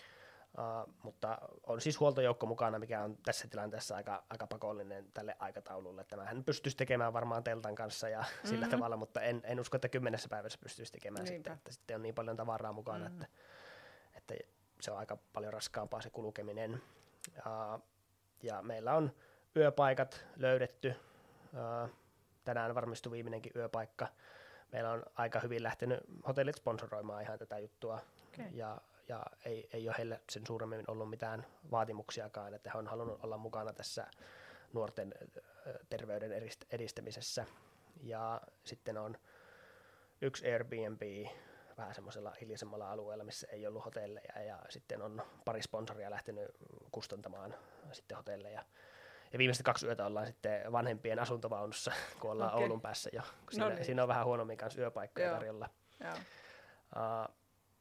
Uh, mutta on siis huoltojoukko mukana, mikä on tässä tilanteessa aika, aika pakollinen tälle aikataululle. Tämähän pystyisi tekemään varmaan teltan kanssa ja mm-hmm. sillä tavalla, mutta en, en usko, että kymmenessä päivässä pystyisi tekemään sitten, että sitten on niin paljon tavaraa mukana, mm-hmm. että, että se on aika paljon raskaampaa se kulkeminen. Uh, ja meillä on yöpaikat löydetty. Uh, tänään varmistui viimeinenkin yöpaikka. Meillä on aika hyvin lähtenyt hotellit sponsoroimaan ihan tätä juttua. Okay. Ja ja ei, ei ole heille sen suuremmin ollut mitään vaatimuksiakaan, että he on halunnut olla mukana tässä nuorten terveyden edistämisessä. Ja sitten on yksi Airbnb vähän semmoisella hiljaisemmalla alueella, missä ei ollut hotelleja, ja sitten on pari sponsoria lähtenyt kustantamaan sitten hotelleja. Ja viimeiset kaksi yötä ollaan sitten vanhempien asuntovaunussa, kun ollaan okay. Oulun päässä jo. Siinä, no niin. siinä on vähän huonommin kanssa yöpaikkoja Joo. tarjolla. Joo. Uh,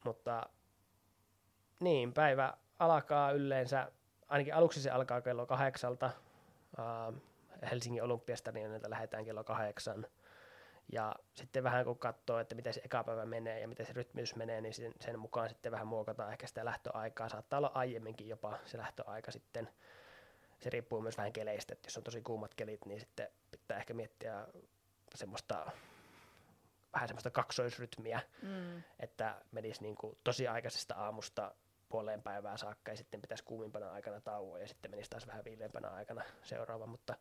mutta niin, päivä alkaa yleensä, ainakin aluksi se alkaa kello kahdeksalta. Uh, Helsingin olympiastadionilta lähdetään kello kahdeksan. Ja sitten vähän kun katsoo, että miten se eka päivä menee ja miten se rytmitys menee, niin sen, sen mukaan sitten vähän muokataan ehkä sitä lähtöaikaa. Saattaa olla aiemminkin jopa se lähtöaika sitten. Se riippuu myös vähän keleistä, että jos on tosi kuumat kelit, niin sitten pitää ehkä miettiä semmoista vähän semmoista kaksoisrytmiä, mm. että menisi niin kuin tosi aikaisesta aamusta puoleen päivää saakka ja sitten pitäisi kuumimpana aikana tauon ja sitten menisi taas vähän viileämpänä aikana seuraava, mutta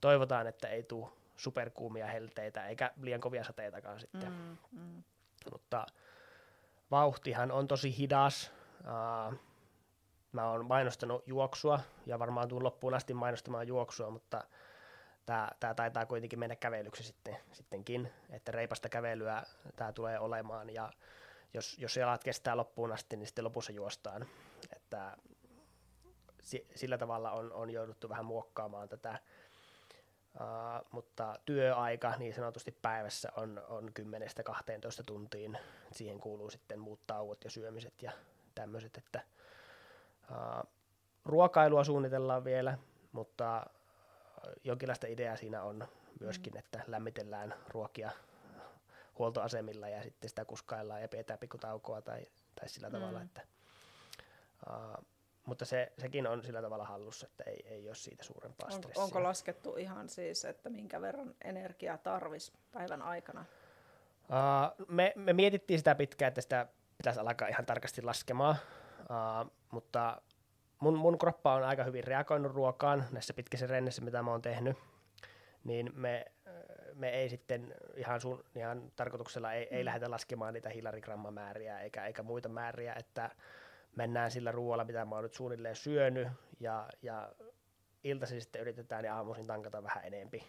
toivotaan, että ei tule superkuumia helteitä eikä liian kovia sateitakaan sitten. Mm, mm. Mutta vauhtihan on tosi hidas. Uh, mä oon mainostanut juoksua ja varmaan tuun loppuun asti mainostamaan juoksua, mutta tämä, tämä taitaa kuitenkin mennä kävelyksi sitten, sittenkin, että reipasta kävelyä tämä tulee olemaan ja jos, jos jalat kestää loppuun asti, niin sitten lopussa juostaan. Että sillä tavalla on, on jouduttu vähän muokkaamaan tätä, uh, mutta työaika niin sanotusti päivässä on, on 10-12 tuntiin. Siihen kuuluu sitten muut tauot ja syömiset ja tämmöiset, että uh, ruokailua suunnitellaan vielä, mutta jonkinlaista ideaa siinä on myöskin, mm. että lämmitellään ruokia huoltoasemilla ja sitten sitä kuskaillaan ja pidetään pikkutaukoa tai, tai sillä mm. tavalla, että uh, mutta se, sekin on sillä tavalla hallussa, että ei, ei ole siitä suurempaa stressiä. Onko laskettu ihan siis, että minkä verran energiaa tarvisi päivän aikana? Uh, me, me mietittiin sitä pitkään, että sitä pitäisi alkaa ihan tarkasti laskemaan, uh, mutta mun, mun kroppa on aika hyvin reagoinut ruokaan näissä pitkissä rennessä, mitä mä oon tehnyt, niin me me ei sitten ihan, sun, ihan tarkoituksella ei, ei mm. lähdetä laskemaan niitä hilarigrammamääriä eikä, eikä muita määriä, että mennään sillä ruoalla, mitä mä oon nyt suunnilleen syönyt ja, ja iltaisin sitten yritetään ja aamuisin tankata vähän enempi.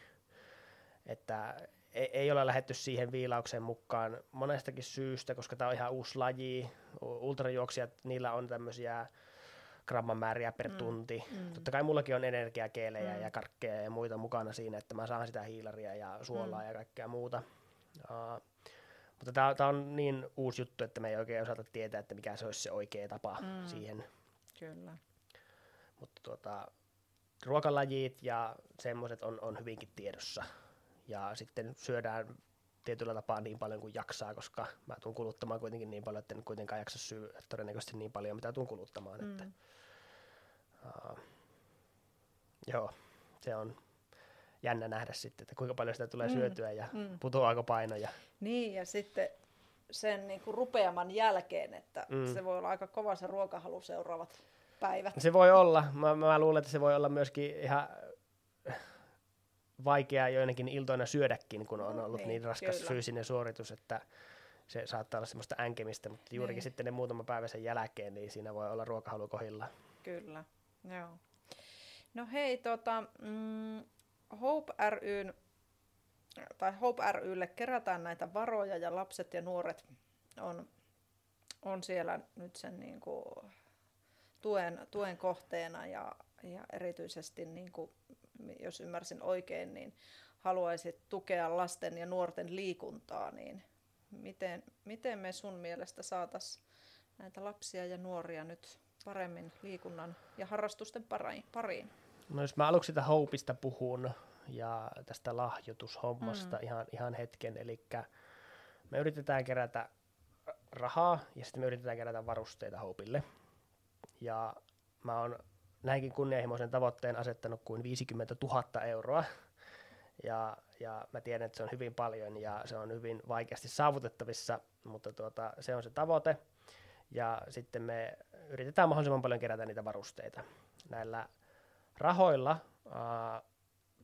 Että ei, ei ole lähetty siihen viilaukseen mukaan monestakin syystä, koska tämä on ihan uusi laji. Ultrajuoksijat, niillä on tämmöisiä gramman määriä per mm. tunti. Mm. Totta kai mullakin on energiakeelejä mm. ja karkkeja ja muita mukana siinä, että mä saan sitä hiilaria ja suolaa mm. ja kaikkea muuta. Uh, mutta tämä on niin uusi juttu, että me ei oikein osata tietää, että mikä se olisi se oikea tapa mm. siihen. Kyllä. Mutta tuota, ruokalajit ja semmoiset on, on hyvinkin tiedossa. Ja sitten syödään tietyllä tapaa niin paljon kuin jaksaa, koska mä tuun kuluttamaan kuitenkin niin paljon, että en kuitenkaan jaksa syödä todennäköisesti niin paljon, mitä tuun kuluttamaan. Mm. Että Uh, joo, se on jännä nähdä sitten, että kuinka paljon sitä tulee mm. syötyä ja mm. putoaako painoja. Niin, ja sitten sen niin kuin rupeaman jälkeen, että mm. se voi olla aika kova se ruokahalu seuraavat päivät. Se voi olla. Mä, mä luulen, että se voi olla myöskin ihan vaikeaa joinakin iltoina syödäkin, kun on no ollut niin, niin raskas kyllä. fyysinen suoritus, että se saattaa olla semmoista änkemistä, mutta juurikin niin. sitten ne muutama päivä sen jälkeen, niin siinä voi olla ruokahalu kohilla. Kyllä. Joo. No hei, tota, mm, Hope ryn, tai Hope rylle kerätään näitä varoja ja lapset ja nuoret on, on siellä nyt sen niin kuin, tuen, tuen kohteena ja, ja erityisesti, niin kuin, jos ymmärsin oikein, niin haluaisit tukea lasten ja nuorten liikuntaa, niin miten, miten me sun mielestä saataisiin näitä lapsia ja nuoria nyt paremmin liikunnan ja harrastusten pariin? No jos mä aluksi sitä Hopeista puhun ja tästä lahjoitushommasta mm. ihan, ihan hetken, eli me yritetään kerätä rahaa ja sitten me yritetään kerätä varusteita Hopeille. Ja mä oon näinkin kunnianhimoisen tavoitteen asettanut kuin 50 000 euroa. Ja, ja mä tiedän, että se on hyvin paljon ja se on hyvin vaikeasti saavutettavissa, mutta tuota, se on se tavoite. Ja sitten me yritetään mahdollisimman paljon kerätä niitä varusteita. Näillä rahoilla ää,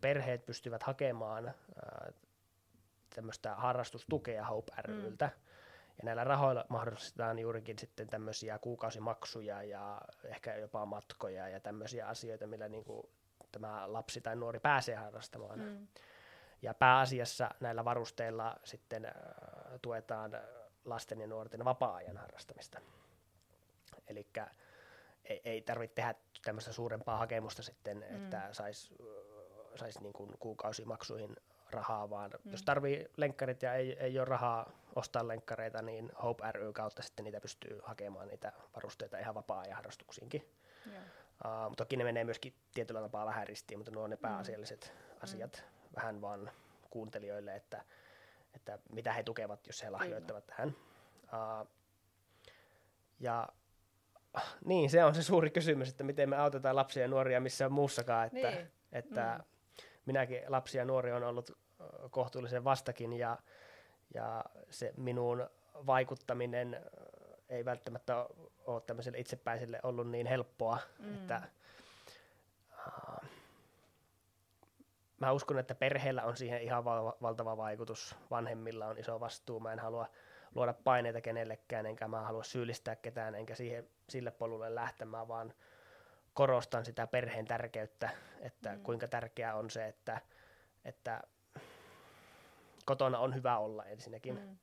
perheet pystyvät hakemaan ää, tämmöistä harrastustukea Hope ryltä. Mm. Ja näillä rahoilla mahdollistetaan juurikin sitten tämmöisiä kuukausimaksuja ja ehkä jopa matkoja ja tämmöisiä asioita, millä niin kuin tämä lapsi tai nuori pääsee harrastamaan. Mm. Ja pääasiassa näillä varusteilla sitten äh, tuetaan lasten ja nuorten vapaa-ajan harrastamista. Eli ei, ei tarvitse tehdä tämmöistä suurempaa hakemusta sitten, mm. että saisi sais niin kuukausimaksuihin rahaa, vaan mm. jos tarvii lenkkarit ja ei, ei ole rahaa ostaa lenkkareita, niin Hope ry kautta sitten niitä pystyy hakemaan niitä varusteita ihan vapaa-ajan harrastuksiinkin. Uh, mutta toki ne menee myöskin tietyllä tapaa vähän ristiin, mutta nuo on ne mm. pääasialliset mm. asiat mm. vähän vaan kuuntelijoille, että, että mitä he tukevat, jos he lahjoittavat Kyllä. tähän. Uh, ja niin, se on se suuri kysymys, että miten me autetaan lapsia ja nuoria missään muussakaan, että, niin. että mm. minäkin lapsia ja nuoria on ollut kohtuullisen vastakin ja, ja se minun vaikuttaminen ei välttämättä ole tämmöiselle itsepäiselle ollut niin helppoa, mm. että mä uskon, että perheellä on siihen ihan val- valtava vaikutus, vanhemmilla on iso vastuu, mä en halua luoda paineita kenellekään, enkä mä halua syyllistää ketään, enkä siihen, sille polulle lähtemään, vaan korostan sitä perheen tärkeyttä, että mm. kuinka tärkeää on se, että, että kotona on hyvä olla ensinnäkin. Mm.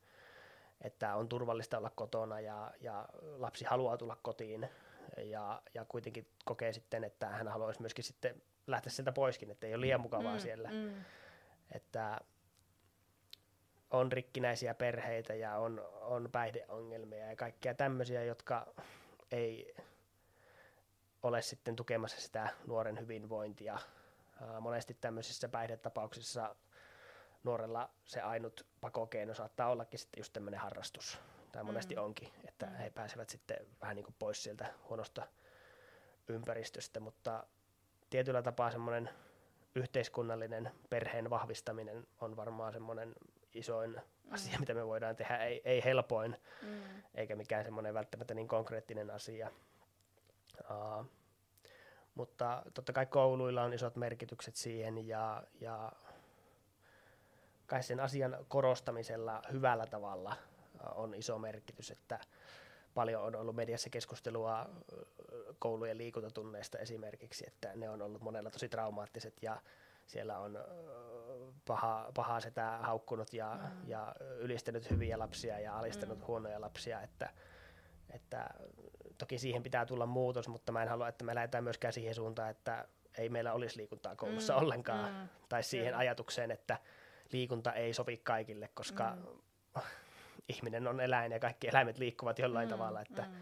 Että on turvallista olla kotona ja, ja lapsi haluaa tulla kotiin ja, ja kuitenkin kokee sitten, että hän haluaisi myöskin sitten lähteä sieltä poiskin, että ei ole liian mukavaa mm, siellä. Mm. Että on rikkinäisiä perheitä ja on, on päihdeongelmia ja kaikkia tämmöisiä, jotka ei ole sitten tukemassa sitä nuoren hyvinvointia. Monesti tämmöisissä päihdetapauksissa nuorella se ainut pakokeino saattaa ollakin sitten just tämmöinen harrastus. Tai monesti mm. onkin, että mm. he pääsevät sitten vähän niin kuin pois sieltä huonosta ympäristöstä, mutta tietyllä tapaa semmoinen yhteiskunnallinen perheen vahvistaminen on varmaan semmoinen isoin mm. asia, mitä me voidaan tehdä, ei, ei helpoin, mm. eikä mikään semmoinen välttämättä niin konkreettinen asia. Uh, mutta totta kai kouluilla on isot merkitykset siihen ja, ja kai sen asian korostamisella hyvällä tavalla on iso merkitys, että paljon on ollut mediassa keskustelua koulujen liikuntatunneista esimerkiksi, että ne on ollut monella tosi traumaattiset ja siellä on paha, paha sitä haukkunut ja, mm. ja ylistänyt hyviä lapsia ja alistanut mm. huonoja lapsia, että, että toki siihen pitää tulla muutos, mutta mä en halua, että me lähdetään myöskään siihen suuntaan, että ei meillä olisi liikuntaa koulussa mm. ollenkaan, mm. tai siihen Kyllä. ajatukseen, että liikunta ei sovi kaikille, koska mm. Ihminen on eläin ja kaikki eläimet liikkuvat jollain mm. tavalla, että mm.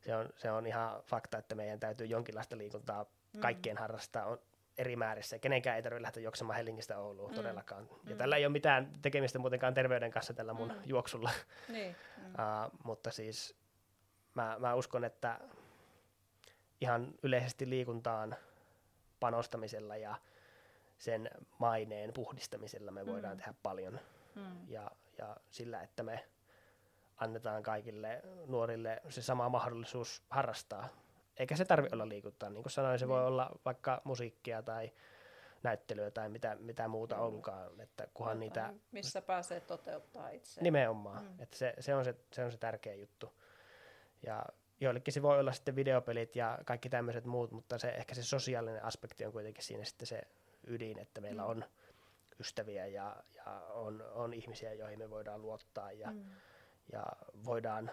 se, on, se on ihan fakta, että meidän täytyy jonkinlaista liikuntaa mm. kaikkien harrastaa on eri määrissä. Kenenkään ei tarvitse lähteä juoksemaan Helsingistä Ouluun mm. todellakaan. Ja mm. tällä ei ole mitään tekemistä muutenkaan terveyden kanssa tällä mun mm. juoksulla. Niin. Mm. uh, mutta siis mä, mä uskon, että ihan yleisesti liikuntaan panostamisella ja sen maineen puhdistamisella me voidaan mm. tehdä paljon. Mm. Ja, ja sillä, että me annetaan kaikille nuorille se sama mahdollisuus harrastaa. Eikä se tarvitse olla liikuntaa. Niin kuin sanoin, se voi niin. olla vaikka musiikkia tai näyttelyä tai mitä, mitä muuta mm. onkaan. Että kunhan niitä... Missä pääsee toteuttaa itse. Nimenomaan. Mm. Että se, se, on se, se on se tärkeä juttu. Ja joillekin se voi olla sitten videopelit ja kaikki tämmöiset muut, mutta se, ehkä se sosiaalinen aspekti on kuitenkin siinä sitten se ydin, että meillä mm. on ystäviä ja, ja on, on ihmisiä, joihin me voidaan luottaa ja, mm. Ja voidaan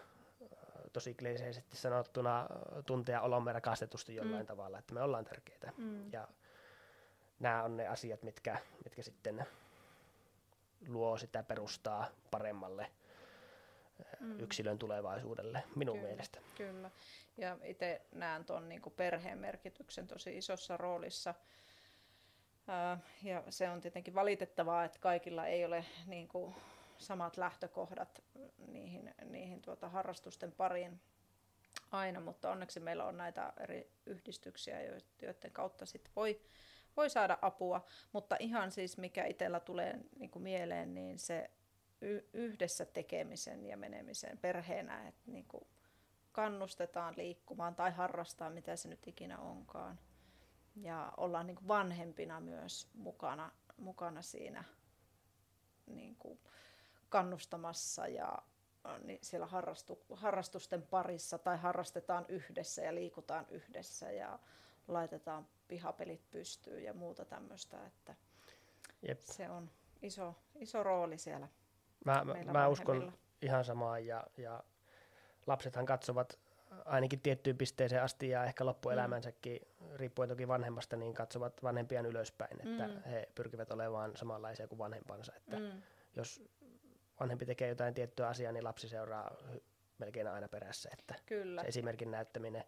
tosi kliseisesti sanottuna tuntea olomme rakastetusti jollain mm. tavalla, että me ollaan tärkeitä. Mm. Ja nämä on ne asiat, mitkä, mitkä sitten luo sitä perustaa paremmalle mm. yksilön tulevaisuudelle, minun kyllä, mielestä. Kyllä, ja itse näen tuon niin perheen merkityksen tosi isossa roolissa. ja se on tietenkin valitettavaa, että kaikilla ei ole niin kuin, samat lähtökohdat niihin, niihin tuota, harrastusten pariin aina, mutta onneksi meillä on näitä eri yhdistyksiä, joiden kautta sit voi, voi saada apua. Mutta ihan siis mikä itsellä tulee niin kuin mieleen, niin se yhdessä tekemisen ja menemisen perheenä, että niin kuin kannustetaan liikkumaan tai harrastaa, mitä se nyt ikinä onkaan. Ja ollaan niin kuin vanhempina myös mukana, mukana siinä niin kuin kannustamassa ja niin siellä harrastu, harrastusten parissa tai harrastetaan yhdessä ja liikutaan yhdessä ja laitetaan pihapelit pystyyn ja muuta tämmöistä, että Jep. se on iso, iso rooli siellä Mä, mä, mä uskon ihan samaa ja, ja lapsethan katsovat ainakin tiettyyn pisteeseen asti ja ehkä loppuelämänsäkin, mm. riippuen toki vanhemmasta, niin katsovat vanhempiaan ylöspäin, että mm. he pyrkivät olemaan samanlaisia kuin vanhempansa. Että mm. Jos vanhempi tekee jotain tiettyä asiaa, niin lapsi seuraa melkein aina perässä. Että Kyllä. Se esimerkin näyttäminen.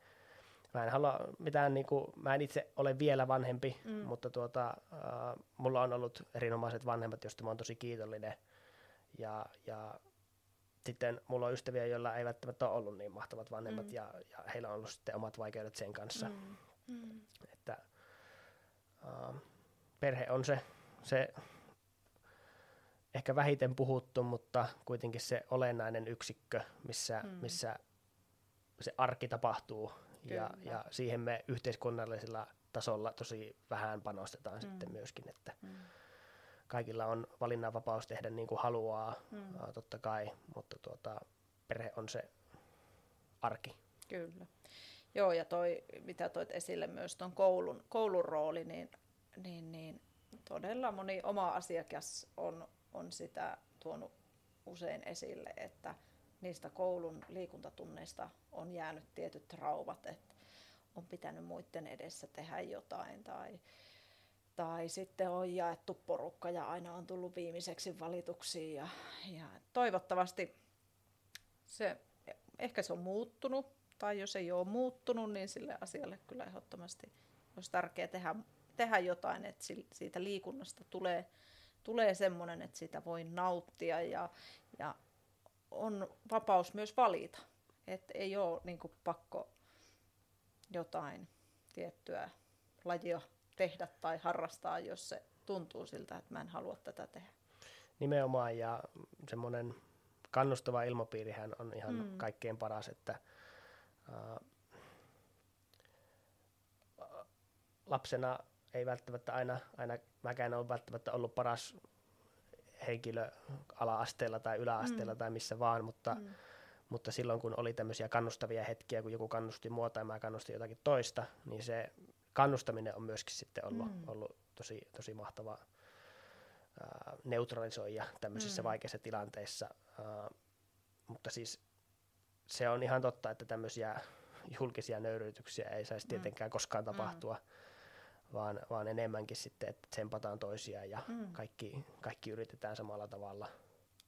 Mä en halua mitään, niin kuin, mä en itse ole vielä vanhempi, mm. mutta tuota, uh, mulla on ollut erinomaiset vanhemmat, joista mä oon tosi kiitollinen. Ja, ja sitten mulla on ystäviä, joilla ei välttämättä ole ollut niin mahtavat vanhemmat mm. ja, ja heillä on ollut sitten omat vaikeudet sen kanssa. Mm. Mm. Että uh, perhe on se, se ehkä vähiten puhuttu, mutta kuitenkin se olennainen yksikkö, missä, mm. missä se arki tapahtuu ja, ja siihen me yhteiskunnallisella tasolla tosi vähän panostetaan mm. sitten myöskin, että mm. kaikilla on valinnanvapaus tehdä niin kuin haluaa, mm. totta kai, mutta tuota, perhe on se arki. Kyllä. Joo, ja toi, mitä toit esille myös tuon koulun, koulun rooli, niin, niin, niin todella moni oma asiakas on on sitä tuonut usein esille, että niistä koulun liikuntatunneista on jäänyt tietyt traumat, että on pitänyt muiden edessä tehdä jotain tai, tai sitten on jaettu porukka ja aina on tullut viimeiseksi valituksi ja, ja toivottavasti se, ehkä se on muuttunut tai jos ei ole muuttunut, niin sille asialle kyllä ehdottomasti olisi tärkeää tehdä, tehdä jotain, että siitä liikunnasta tulee tulee semmoinen, että sitä voi nauttia ja, ja on vapaus myös valita. Että ei ole niin kuin, pakko jotain tiettyä lajia tehdä tai harrastaa, jos se tuntuu siltä, että mä en halua tätä tehdä. Nimenomaan ja semmoinen kannustava ilmapiirihän on ihan mm. kaikkein paras, että äh, lapsena ei välttämättä aina, aina mäkään ole välttämättä ollut paras henkilö ala-asteella tai yläasteella mm. tai missä vaan, mutta, mm. mutta silloin kun oli tämmöisiä kannustavia hetkiä, kun joku kannusti mua tai mä kannustin jotakin toista, niin se kannustaminen on myöskin sitten ollut, mm. ollut tosi, tosi mahtava ää, neutralisoija tämmöisissä mm. vaikeissa tilanteissa. Ää, mutta siis se on ihan totta, että tämmöisiä julkisia nöyryytyksiä ei saisi mm. tietenkään mm. koskaan tapahtua. Mm vaan, vaan enemmänkin sitten, että tsempataan toisiaan ja mm. kaikki, kaikki yritetään samalla tavalla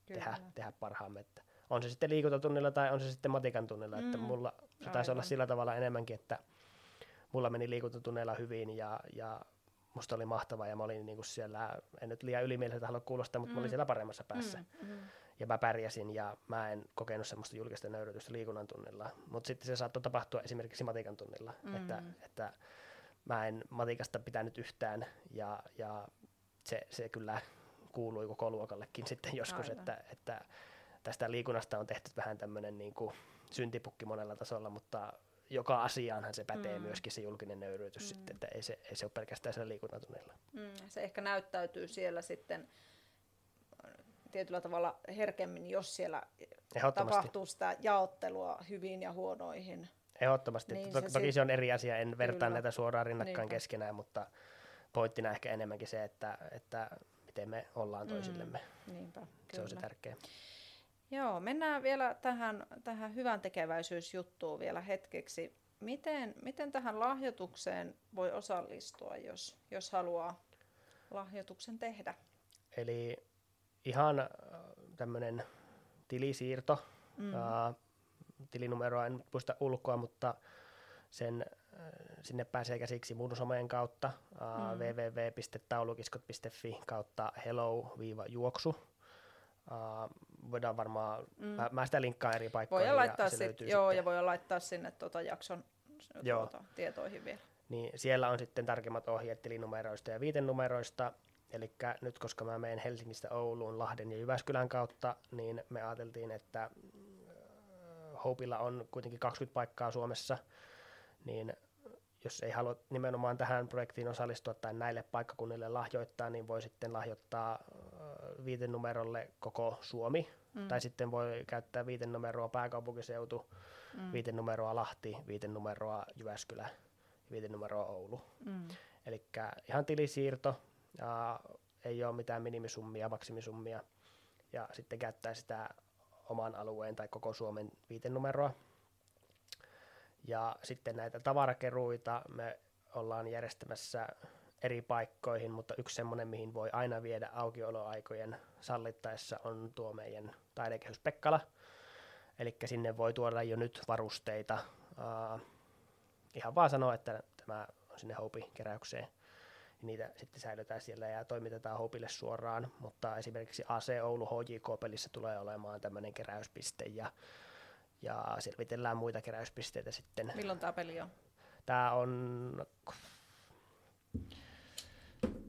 tehdä, tehdä parhaamme. Että on se sitten liikuntatunnilla tai on se sitten matikan tunnilla, mm. että mulla se taisi olla sillä tavalla enemmänkin, että mulla meni liikuntatunneilla hyvin ja, ja musta oli mahtavaa ja mä olin niinku siellä, en nyt liian ylimieliseltä halua kuulostaa, mutta mm. mä olin mm. siellä paremmassa päässä. Mm. Mm. Ja mä pärjäsin ja mä en kokenut semmoista julkista nöyrytystä liikunnan tunnilla. Mutta sitten se saattoi tapahtua esimerkiksi matikan tunnilla, mm. että, että mä en matikasta pitänyt yhtään ja, ja se, se kyllä kuului koko luokallekin sitten joskus, että, että tästä liikunnasta on tehty vähän tämmöinen niin kuin syntipukki monella tasolla, mutta joka asiaanhan se pätee mm. myöskin se julkinen nöyryytys mm. sitten, että ei se, ei se ole pelkästään siellä liikuntatunnilla. Mm, se ehkä näyttäytyy siellä sitten tietyllä tavalla herkemmin, jos siellä tapahtuu sitä jaottelua hyvin ja huonoihin Ehdottomasti. Niin, to- se toki se on eri asia, en vertaa näitä suoraan rinnakkain Niinpä. keskenään, mutta pointtina ehkä enemmänkin se, että, että miten me ollaan mm, toisillemme. Mm, niinpä, se kyllä. on se tärkeä. Joo, mennään vielä tähän, tähän hyvän tekeväisyysjuttuun vielä hetkeksi. Miten, miten tähän lahjoitukseen voi osallistua, jos, jos haluaa lahjoituksen tehdä? Eli ihan tämmöinen tilisiirto. Mm. Uh, tilinumeroa en muista ulkoa, mutta sen, sinne pääsee käsiksi mun someen kautta uh, Mm. www.taulukiskot.fi kautta hello-juoksu. Uh, voidaan varmaan, Mm. mä, mä sitä linkkaan eri paikkoihin Voidaan laittaa ja se sit, löytyy joo, sitten. ja voidaan laittaa sinne tuota jakson Joo. tuota, tietoihin vielä. niin siellä on sitten tarkemmat ohjeet tilinumeroista ja viitenumeroista. Eli nyt koska mä menen Helsingistä Ouluun, Lahden ja Jyväskylän kautta, niin me ajateltiin, että äh, Hopeilla on kuitenkin 20 paikkaa Suomessa, niin jos ei halua nimenomaan tähän projektiin osallistua tai näille paikkakunnille lahjoittaa, niin voi sitten lahjoittaa äh, viitenumerolle koko Suomi, Mm. tai sitten voi käyttää viitenumeroa pääkaupunkiseutu, mm. viitenumeroa Lahti, viitenumeroa Jyväskylä, viitenumeroa Oulu. Mm. Eli ihan tilisiirto, ja ei ole mitään minimisummia, maksimisummia, ja sitten käyttää sitä oman alueen tai koko Suomen viitenumeroa. Ja sitten näitä tavarakeruita me ollaan järjestämässä eri paikkoihin, mutta yksi semmoinen, mihin voi aina viedä aukioloaikojen sallittaessa, on tuo meidän taidekehys Pekkala. Eli sinne voi tuoda jo nyt varusteita. Uh, ihan vaan sanoa, että tämä on sinne Hopi-keräykseen. Niitä sitten säilytään siellä ja toimitetaan Hopille suoraan, mutta esimerkiksi AC Oulu HJK-pelissä tulee olemaan tämmöinen keräyspiste ja, ja selvitellään muita keräyspisteitä sitten. Milloin tämä peli on? Tämä on,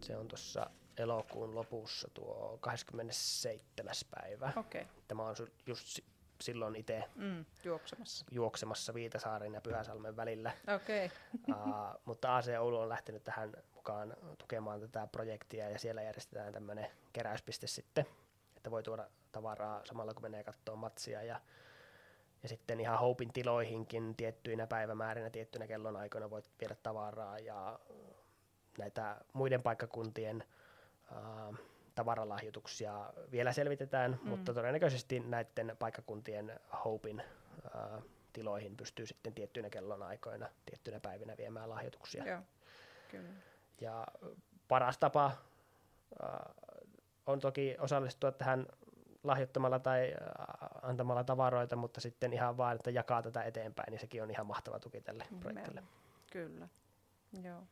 se on tuossa elokuun lopussa tuo 27. päivä. Okei, okay. Tämä on just si- silloin itse mm, juoksemassa. juoksemassa Viitasaaren ja Pyhäsalmen välillä. Okei, okay. uh, mutta AC Oulu on lähtenyt tähän mukaan tukemaan tätä projektia ja siellä järjestetään tämmöinen keräyspiste sitten, että voi tuoda tavaraa samalla kun menee katsoa matsia ja, ja sitten ihan Hopin tiloihinkin tiettyinä päivämäärinä, tiettyinä kellonaikoina voit viedä tavaraa ja näitä muiden paikkakuntien uh, tavaralahjoituksia vielä selvitetään, Mm. mutta todennäköisesti näiden paikkakuntien Hopin uh, tiloihin pystyy sitten tiettyinä kellonaikoina, tiettyinä päivinä viemään lahjoituksia. joo, kyllä. Ja paras tapa uh, on toki osallistua tähän lahjoittamalla tai äh, antamalla tavaroita, mutta sitten ihan vaan, että jakaa tätä eteenpäin, niin sekin on ihan mahtava tuki tälle projektille. Kyllä, joo.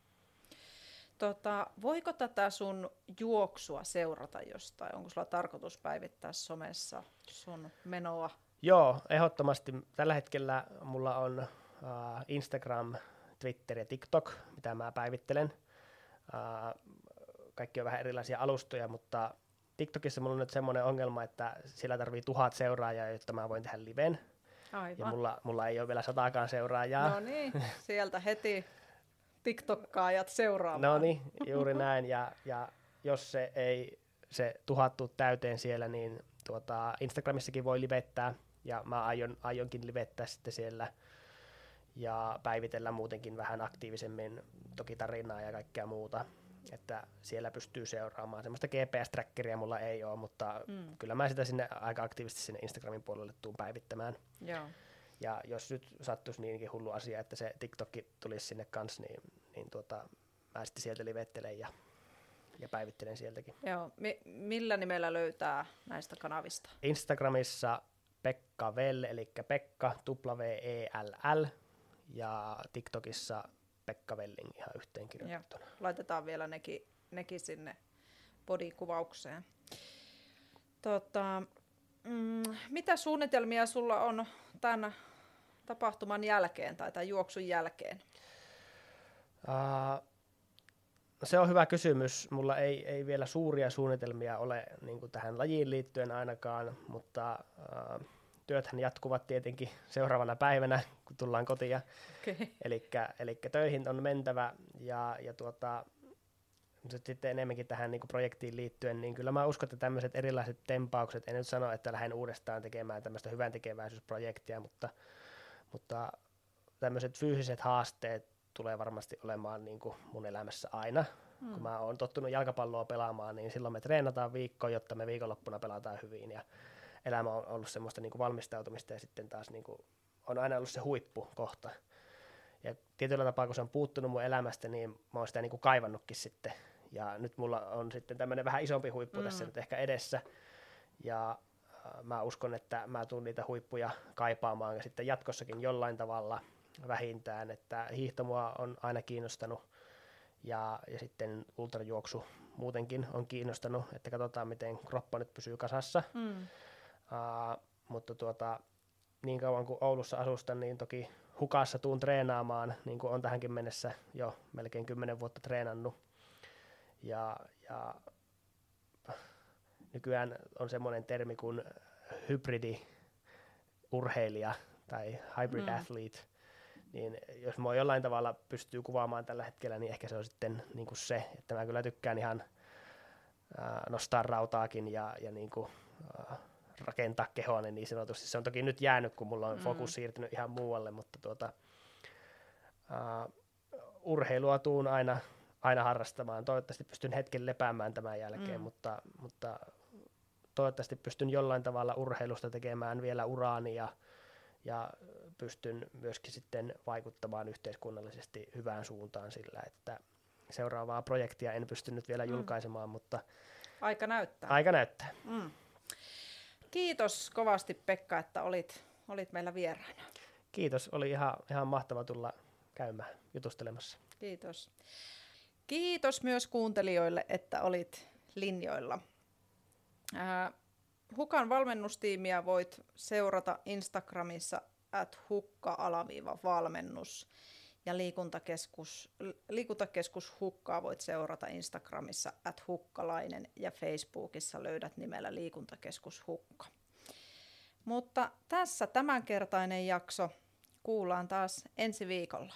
Tota, voiko tätä sun juoksua seurata jostain? Onko sulla tarkoitus päivittää somessa sun menoa? Joo, ehdottomasti. Tällä hetkellä mulla on uh, Instagram, Twitter ja TikTok, mitä mä päivittelen. Kaikki on vähän erilaisia alustoja, mutta TikTokissa mulla on nyt semmoinen ongelma, että sillä tarvii tuhat seuraajaa, jotta mä voin tehdä liven. Ja Aivan. mulla, mulla ei ole vielä sataakaan seuraajaa. No niin, sieltä heti TikTokkaajat seuraamaan. No niin, juuri näin. Ja, ja jos se ei se tuhat tuu täyteen siellä, niin tuota, Instagramissakin voi livettää. Ja mä aion, aionkin livettää sitten siellä ja päivitellä muutenkin vähän aktiivisemmin toki tarinaa ja kaikkea muuta. Että siellä pystyy seuraamaan. Semmoista GPS-trackeria mulla ei ole, mutta Mm, kyllä mä sitä sinne aika aktiivisesti sinne Instagramin puolelle tuun päivittämään. joo. Ja jos nyt sattuisi niinkin hullu asia, että se TikTokki tulisi sinne kanssa, niin, niin tuota, mä sitten sieltä livettelen ja, ja päivittelen sieltäkin. joo. Mi- millä nimellä löytää näistä kanavista? Instagramissa Pekka Vel, eli Pekka W-E-L-L, ja TikTokissa Pekka Velling ihan yhteen kirjoitettuna. Laitetaan vielä nekin, nekin sinne bodikuvaukseen. Tota, mm, mitä suunnitelmia sulla on tämän tapahtuman jälkeen tai tämän juoksun jälkeen? Uh, se on hyvä kysymys. Mulla ei, ei vielä suuria suunnitelmia ole niin tähän lajiin liittyen ainakaan, mutta uh, työthän jatkuvat tietenkin seuraavana päivänä, kun tullaan kotiin. Okay. Eli töihin on mentävä ja, ja tuota, nyt sitten enemmänkin tähän niin projektiin liittyen, niin kyllä mä uskon, että tämmöiset erilaiset tempaukset, en nyt sano, että lähden uudestaan tekemään tämmöistä hyvän tekeväisyysprojektia, mutta, mutta tämmöiset fyysiset haasteet tulee varmasti olemaan niin kuin mun elämässä aina. Mm. Kun mä oon tottunut jalkapalloa pelaamaan, niin silloin me treenataan viikko, jotta me viikonloppuna pelataan hyvin ja elämä on ollut semmoista niin kuin valmistautumista ja sitten taas niin kuin on aina ollut se huippukohta. Ja tietyllä tapaa, kun se on puuttunut mun elämästä, niin mä oon sitä niin kuin kaivannutkin sitten. Ja nyt mulla on sitten tämmöinen vähän isompi huippu mm. tässä nyt ehkä edessä. Ja mä uskon, että mä tuun niitä huippuja kaipaamaan ja sitten jatkossakin jollain tavalla vähintään, että hiihto mua on aina kiinnostanut ja, ja sitten ultrajuoksu muutenkin on kiinnostanut, että katsotaan miten kroppa nyt pysyy kasassa. Mm. Uh, mutta tuota, niin kauan kuin Oulussa asustan, niin toki hukassa tuun treenaamaan, niin kuin on tähänkin mennessä jo melkein kymmenen vuotta treenannut. Ja, ja nykyään on semmoinen termi kuin hybridiurheilija tai hybrid mm. athlete, niin jos mua jollain tavalla pystyy kuvaamaan tällä hetkellä, niin ehkä se on sitten niin kuin se, että mä kyllä tykkään ihan ää, nostaa rautaakin ja, ja niin kuin, ää, rakentaa kehoa, niin sanotusti. Se on toki nyt jäänyt, kun mulla on mm. fokus siirtynyt ihan muualle, mutta tuota, ää, urheilua tuun aina, aina harrastamaan. Toivottavasti pystyn hetken lepäämään tämän jälkeen, mm. mutta, mutta toivottavasti pystyn jollain tavalla urheilusta tekemään vielä uraani ja, ja pystyn myöskin sitten vaikuttamaan yhteiskunnallisesti hyvään suuntaan sillä, että seuraavaa projektia en pystynyt vielä mm. julkaisemaan, mutta aika näyttää. Aika näyttää. Mm. Kiitos kovasti Pekka, että olit, olit meillä vieraana. Kiitos, oli ihan, ihan mahtava tulla käymään jutustelemassa. Kiitos. Kiitos myös kuuntelijoille, että olit linjoilla. Hukan valmennustiimiä voit seurata Instagramissa at hukka-valmennus ja liikuntakeskus, liikuntakeskus Hukkaa voit seurata Instagramissa at hukkalainen ja Facebookissa löydät nimellä liikuntakeskus Hukka. Mutta tässä tämänkertainen jakso. Kuullaan taas ensi viikolla.